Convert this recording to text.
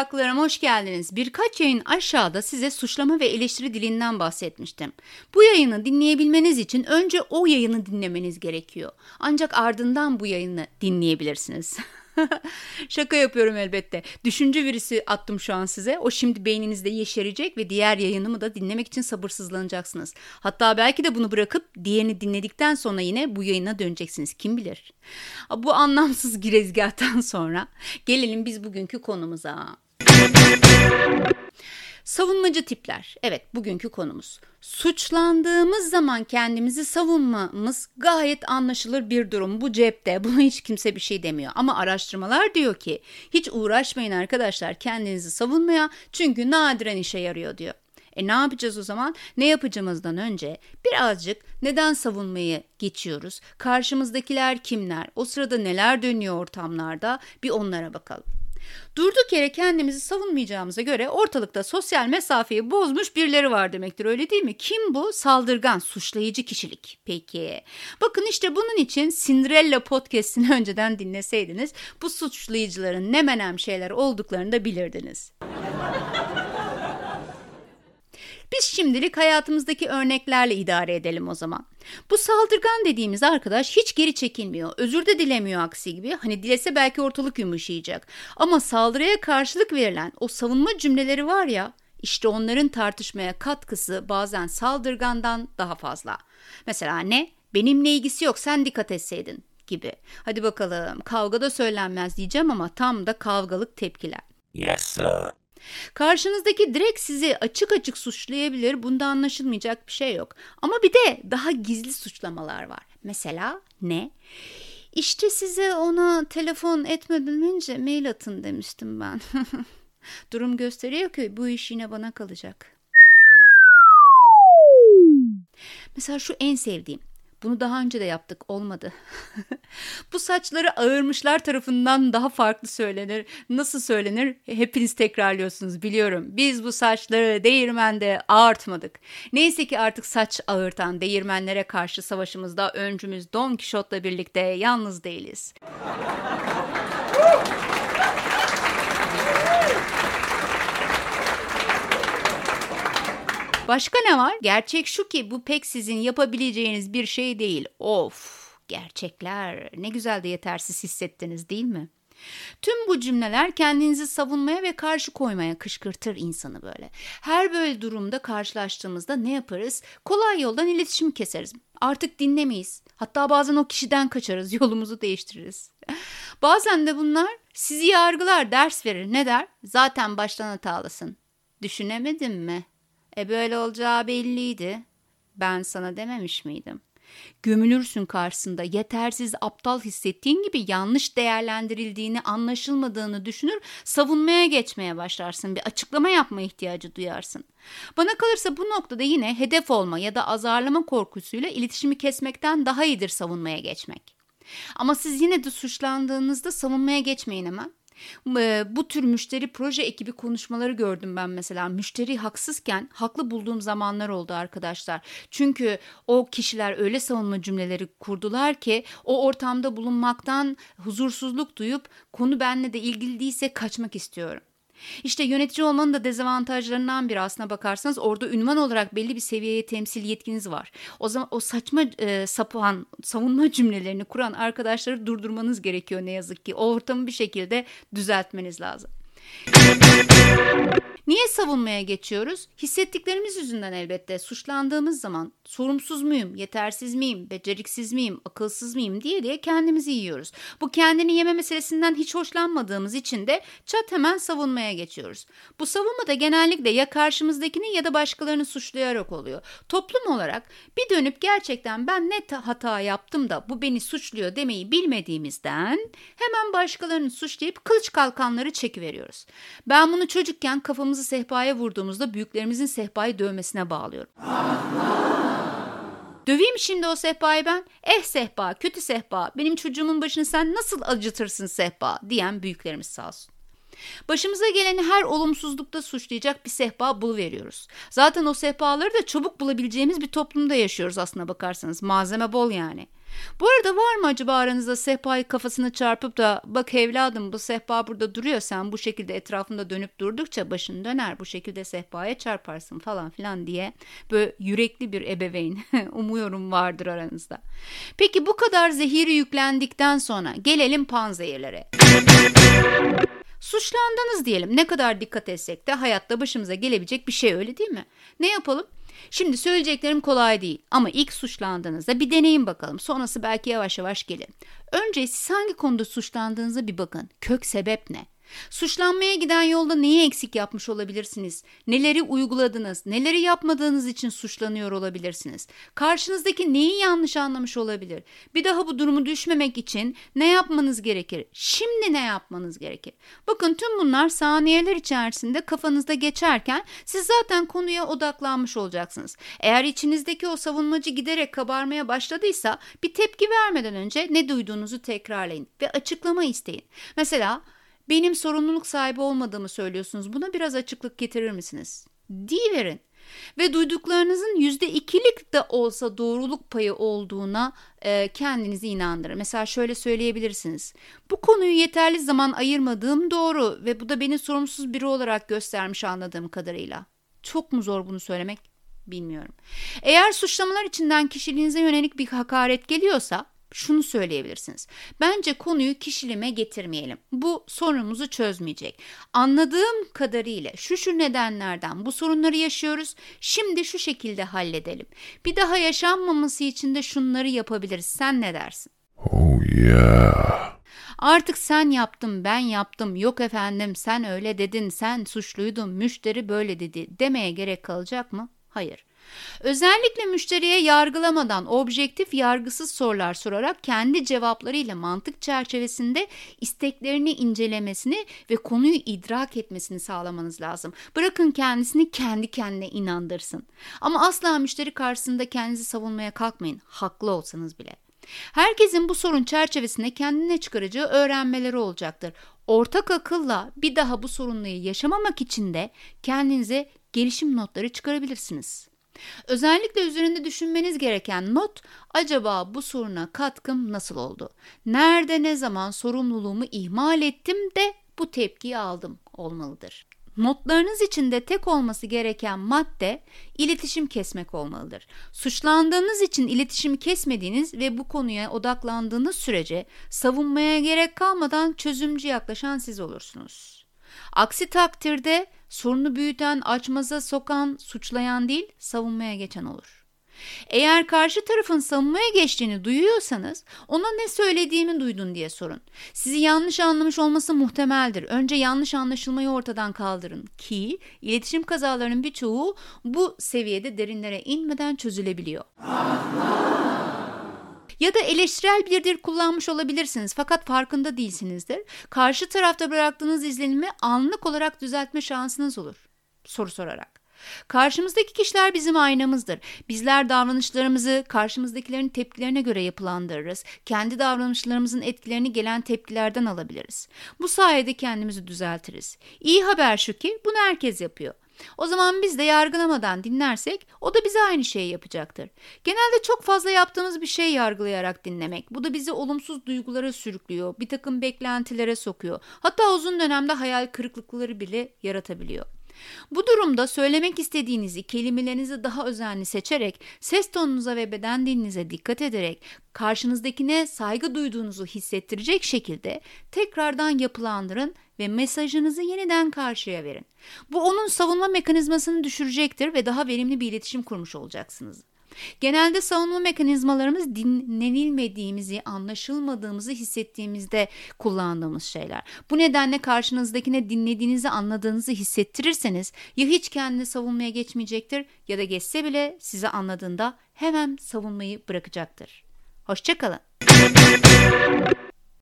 meraklılarım hoş geldiniz. Birkaç yayın aşağıda size suçlama ve eleştiri dilinden bahsetmiştim. Bu yayını dinleyebilmeniz için önce o yayını dinlemeniz gerekiyor. Ancak ardından bu yayını dinleyebilirsiniz. Şaka yapıyorum elbette. Düşünce virüsü attım şu an size. O şimdi beyninizde yeşerecek ve diğer yayınımı da dinlemek için sabırsızlanacaksınız. Hatta belki de bunu bırakıp diğerini dinledikten sonra yine bu yayına döneceksiniz. Kim bilir? Bu anlamsız girezgahtan sonra gelelim biz bugünkü konumuza. Savunmacı tipler. Evet bugünkü konumuz. Suçlandığımız zaman kendimizi savunmamız gayet anlaşılır bir durum. Bu cepte. Buna hiç kimse bir şey demiyor. Ama araştırmalar diyor ki hiç uğraşmayın arkadaşlar kendinizi savunmaya çünkü nadiren işe yarıyor diyor. E ne yapacağız o zaman? Ne yapacağımızdan önce birazcık neden savunmayı geçiyoruz? Karşımızdakiler kimler? O sırada neler dönüyor ortamlarda? Bir onlara bakalım. Durduk yere kendimizi savunmayacağımıza göre ortalıkta sosyal mesafeyi bozmuş birileri var demektir öyle değil mi? Kim bu? Saldırgan, suçlayıcı kişilik. Peki. Bakın işte bunun için Cinderella podcast'ini önceden dinleseydiniz bu suçlayıcıların ne menem şeyler olduklarını da bilirdiniz. Biz şimdilik hayatımızdaki örneklerle idare edelim o zaman. Bu saldırgan dediğimiz arkadaş hiç geri çekilmiyor. Özür de dilemiyor aksi gibi. Hani dilese belki ortalık yumuşayacak. Ama saldırıya karşılık verilen o savunma cümleleri var ya işte onların tartışmaya katkısı bazen saldırgandan daha fazla. Mesela ne? Benimle ilgisi yok sen dikkat etseydin gibi. Hadi bakalım kavgada söylenmez diyeceğim ama tam da kavgalık tepkiler. Yes sir. Karşınızdaki direkt sizi açık açık suçlayabilir. Bunda anlaşılmayacak bir şey yok. Ama bir de daha gizli suçlamalar var. Mesela ne? İşte size ona telefon etmeden önce mail atın demiştim ben. Durum gösteriyor ki bu iş yine bana kalacak. Mesela şu en sevdiğim. Bunu daha önce de yaptık olmadı. Bu saçları ağırmışlar tarafından daha farklı söylenir. Nasıl söylenir? Hepiniz tekrarlıyorsunuz biliyorum. Biz bu saçları değirmende ağartmadık. Neyse ki artık saç ağırtan değirmenlere karşı savaşımızda öncümüz Don Kişot'la birlikte yalnız değiliz. Başka ne var? Gerçek şu ki bu pek sizin yapabileceğiniz bir şey değil. Of gerçekler ne güzel de yetersiz hissettiniz değil mi? Tüm bu cümleler kendinizi savunmaya ve karşı koymaya kışkırtır insanı böyle. Her böyle durumda karşılaştığımızda ne yaparız? Kolay yoldan iletişimi keseriz. Artık dinlemeyiz. Hatta bazen o kişiden kaçarız, yolumuzu değiştiririz. Bazen de bunlar sizi yargılar, ders verir. Ne der? Zaten baştan hatalısın. Düşünemedin mi? E böyle olacağı belliydi. Ben sana dememiş miydim? Gömülürsün karşısında yetersiz aptal hissettiğin gibi yanlış değerlendirildiğini anlaşılmadığını düşünür savunmaya geçmeye başlarsın bir açıklama yapma ihtiyacı duyarsın. Bana kalırsa bu noktada yine hedef olma ya da azarlama korkusuyla iletişimi kesmekten daha iyidir savunmaya geçmek. Ama siz yine de suçlandığınızda savunmaya geçmeyin hemen. Bu tür müşteri proje ekibi konuşmaları gördüm ben mesela. Müşteri haksızken haklı bulduğum zamanlar oldu arkadaşlar. Çünkü o kişiler öyle savunma cümleleri kurdular ki o ortamda bulunmaktan huzursuzluk duyup konu benle de ilgili değilse kaçmak istiyorum. İşte yönetici olmanın da dezavantajlarından biri aslına bakarsanız orada ünvan olarak belli bir seviyeye temsil yetkiniz var. O zaman o saçma e, sapan savunma cümlelerini kuran arkadaşları durdurmanız gerekiyor ne yazık ki. O ortamı bir şekilde düzeltmeniz lazım. Savunmaya geçiyoruz? Hissettiklerimiz yüzünden elbette. Suçlandığımız zaman sorumsuz muyum, yetersiz miyim, beceriksiz miyim, akılsız mıyım diye diye kendimizi yiyoruz. Bu kendini yeme meselesinden hiç hoşlanmadığımız için de çat hemen savunmaya geçiyoruz. Bu savunma da genellikle ya karşımızdakini ya da başkalarını suçlayarak oluyor. Toplum olarak bir dönüp gerçekten ben ne hata yaptım da bu beni suçluyor demeyi bilmediğimizden hemen başkalarını suçlayıp kılıç kalkanları çekiveriyoruz. Ben bunu çocukken kafamızı kafamızı sehpaya vurduğumuzda büyüklerimizin sehpayı dövmesine bağlıyorum. Döveyim şimdi o sehpayı ben. Eh sehpa, kötü sehpa, benim çocuğumun başını sen nasıl acıtırsın sehpa diyen büyüklerimiz sağ olsun. Başımıza geleni her olumsuzlukta suçlayacak bir sehpa buluveriyoruz. Zaten o sehpaları da çabuk bulabileceğimiz bir toplumda yaşıyoruz aslına bakarsanız. Malzeme bol yani. Bu arada var mı acaba aranızda sehpayı kafasını çarpıp da bak evladım bu sehpa burada duruyor sen bu şekilde etrafında dönüp durdukça başın döner bu şekilde sehpaya çarparsın falan filan diye böyle yürekli bir ebeveyn umuyorum vardır aranızda. Peki bu kadar zehiri yüklendikten sonra gelelim panzehirlere. Suçlandınız diyelim. Ne kadar dikkat etsek de hayatta başımıza gelebilecek bir şey öyle değil mi? Ne yapalım? Şimdi söyleyeceklerim kolay değil ama ilk suçlandığınızda bir deneyin bakalım. Sonrası belki yavaş yavaş gelir. Önce siz hangi konuda suçlandığınıza bir bakın. Kök sebep ne? Suçlanmaya giden yolda neyi eksik yapmış olabilirsiniz? Neleri uyguladınız? Neleri yapmadığınız için suçlanıyor olabilirsiniz? Karşınızdaki neyi yanlış anlamış olabilir? Bir daha bu durumu düşmemek için ne yapmanız gerekir? Şimdi ne yapmanız gerekir? Bakın tüm bunlar saniyeler içerisinde kafanızda geçerken siz zaten konuya odaklanmış olacaksınız. Eğer içinizdeki o savunmacı giderek kabarmaya başladıysa bir tepki vermeden önce ne duyduğunuzu tekrarlayın ve açıklama isteyin. Mesela benim sorumluluk sahibi olmadığımı söylüyorsunuz. Buna biraz açıklık getirir misiniz? verin Ve duyduklarınızın yüzde ikilik de olsa doğruluk payı olduğuna e, kendinizi inandırın. Mesela şöyle söyleyebilirsiniz. Bu konuyu yeterli zaman ayırmadığım doğru ve bu da beni sorumsuz biri olarak göstermiş anladığım kadarıyla. Çok mu zor bunu söylemek? Bilmiyorum. Eğer suçlamalar içinden kişiliğinize yönelik bir hakaret geliyorsa şunu söyleyebilirsiniz. Bence konuyu kişiliğime getirmeyelim. Bu sorunumuzu çözmeyecek. Anladığım kadarıyla şu şu nedenlerden bu sorunları yaşıyoruz. Şimdi şu şekilde halledelim. Bir daha yaşanmaması için de şunları yapabiliriz. Sen ne dersin? Oh yeah. Artık sen yaptın, ben yaptım. Yok efendim sen öyle dedin, sen suçluydun, müşteri böyle dedi demeye gerek kalacak mı? Hayır. Özellikle müşteriye yargılamadan objektif yargısız sorular sorarak kendi cevaplarıyla mantık çerçevesinde isteklerini incelemesini ve konuyu idrak etmesini sağlamanız lazım. Bırakın kendisini kendi kendine inandırsın. Ama asla müşteri karşısında kendinizi savunmaya kalkmayın. Haklı olsanız bile. Herkesin bu sorun çerçevesinde kendine çıkaracağı öğrenmeleri olacaktır. Ortak akılla bir daha bu sorunları yaşamamak için de kendinize gelişim notları çıkarabilirsiniz. Özellikle üzerinde düşünmeniz gereken not acaba bu soruna katkım nasıl oldu? Nerede ne zaman sorumluluğumu ihmal ettim de bu tepkiyi aldım olmalıdır. Notlarınız içinde tek olması gereken madde iletişim kesmek olmalıdır. Suçlandığınız için iletişimi kesmediğiniz ve bu konuya odaklandığınız sürece savunmaya gerek kalmadan çözümcü yaklaşan siz olursunuz. Aksi takdirde sorunu büyüten, açmaza sokan, suçlayan değil, savunmaya geçen olur. Eğer karşı tarafın savunmaya geçtiğini duyuyorsanız ona ne söylediğimi duydun diye sorun. Sizi yanlış anlamış olması muhtemeldir. Önce yanlış anlaşılmayı ortadan kaldırın ki iletişim kazalarının birçoğu bu seviyede derinlere inmeden çözülebiliyor. Ya da eleştirel bir dil kullanmış olabilirsiniz fakat farkında değilsinizdir. Karşı tarafta bıraktığınız izlenimi anlık olarak düzeltme şansınız olur. Soru sorarak. Karşımızdaki kişiler bizim aynamızdır. Bizler davranışlarımızı karşımızdakilerin tepkilerine göre yapılandırırız. Kendi davranışlarımızın etkilerini gelen tepkilerden alabiliriz. Bu sayede kendimizi düzeltiriz. İyi haber şu ki bunu herkes yapıyor. O zaman biz de yargılamadan dinlersek o da bize aynı şeyi yapacaktır. Genelde çok fazla yaptığımız bir şey yargılayarak dinlemek. Bu da bizi olumsuz duygulara sürüklüyor, bir takım beklentilere sokuyor. Hatta uzun dönemde hayal kırıklıkları bile yaratabiliyor. Bu durumda söylemek istediğinizi, kelimelerinizi daha özenli seçerek, ses tonunuza ve beden dilinize dikkat ederek, karşınızdakine saygı duyduğunuzu hissettirecek şekilde tekrardan yapılandırın ve mesajınızı yeniden karşıya verin. Bu onun savunma mekanizmasını düşürecektir ve daha verimli bir iletişim kurmuş olacaksınız. Genelde savunma mekanizmalarımız dinlenilmediğimizi, anlaşılmadığımızı hissettiğimizde kullandığımız şeyler. Bu nedenle karşınızdakine dinlediğinizi, anladığınızı hissettirirseniz ya hiç kendini savunmaya geçmeyecektir ya da geçse bile sizi anladığında hemen savunmayı bırakacaktır. Hoşçakalın.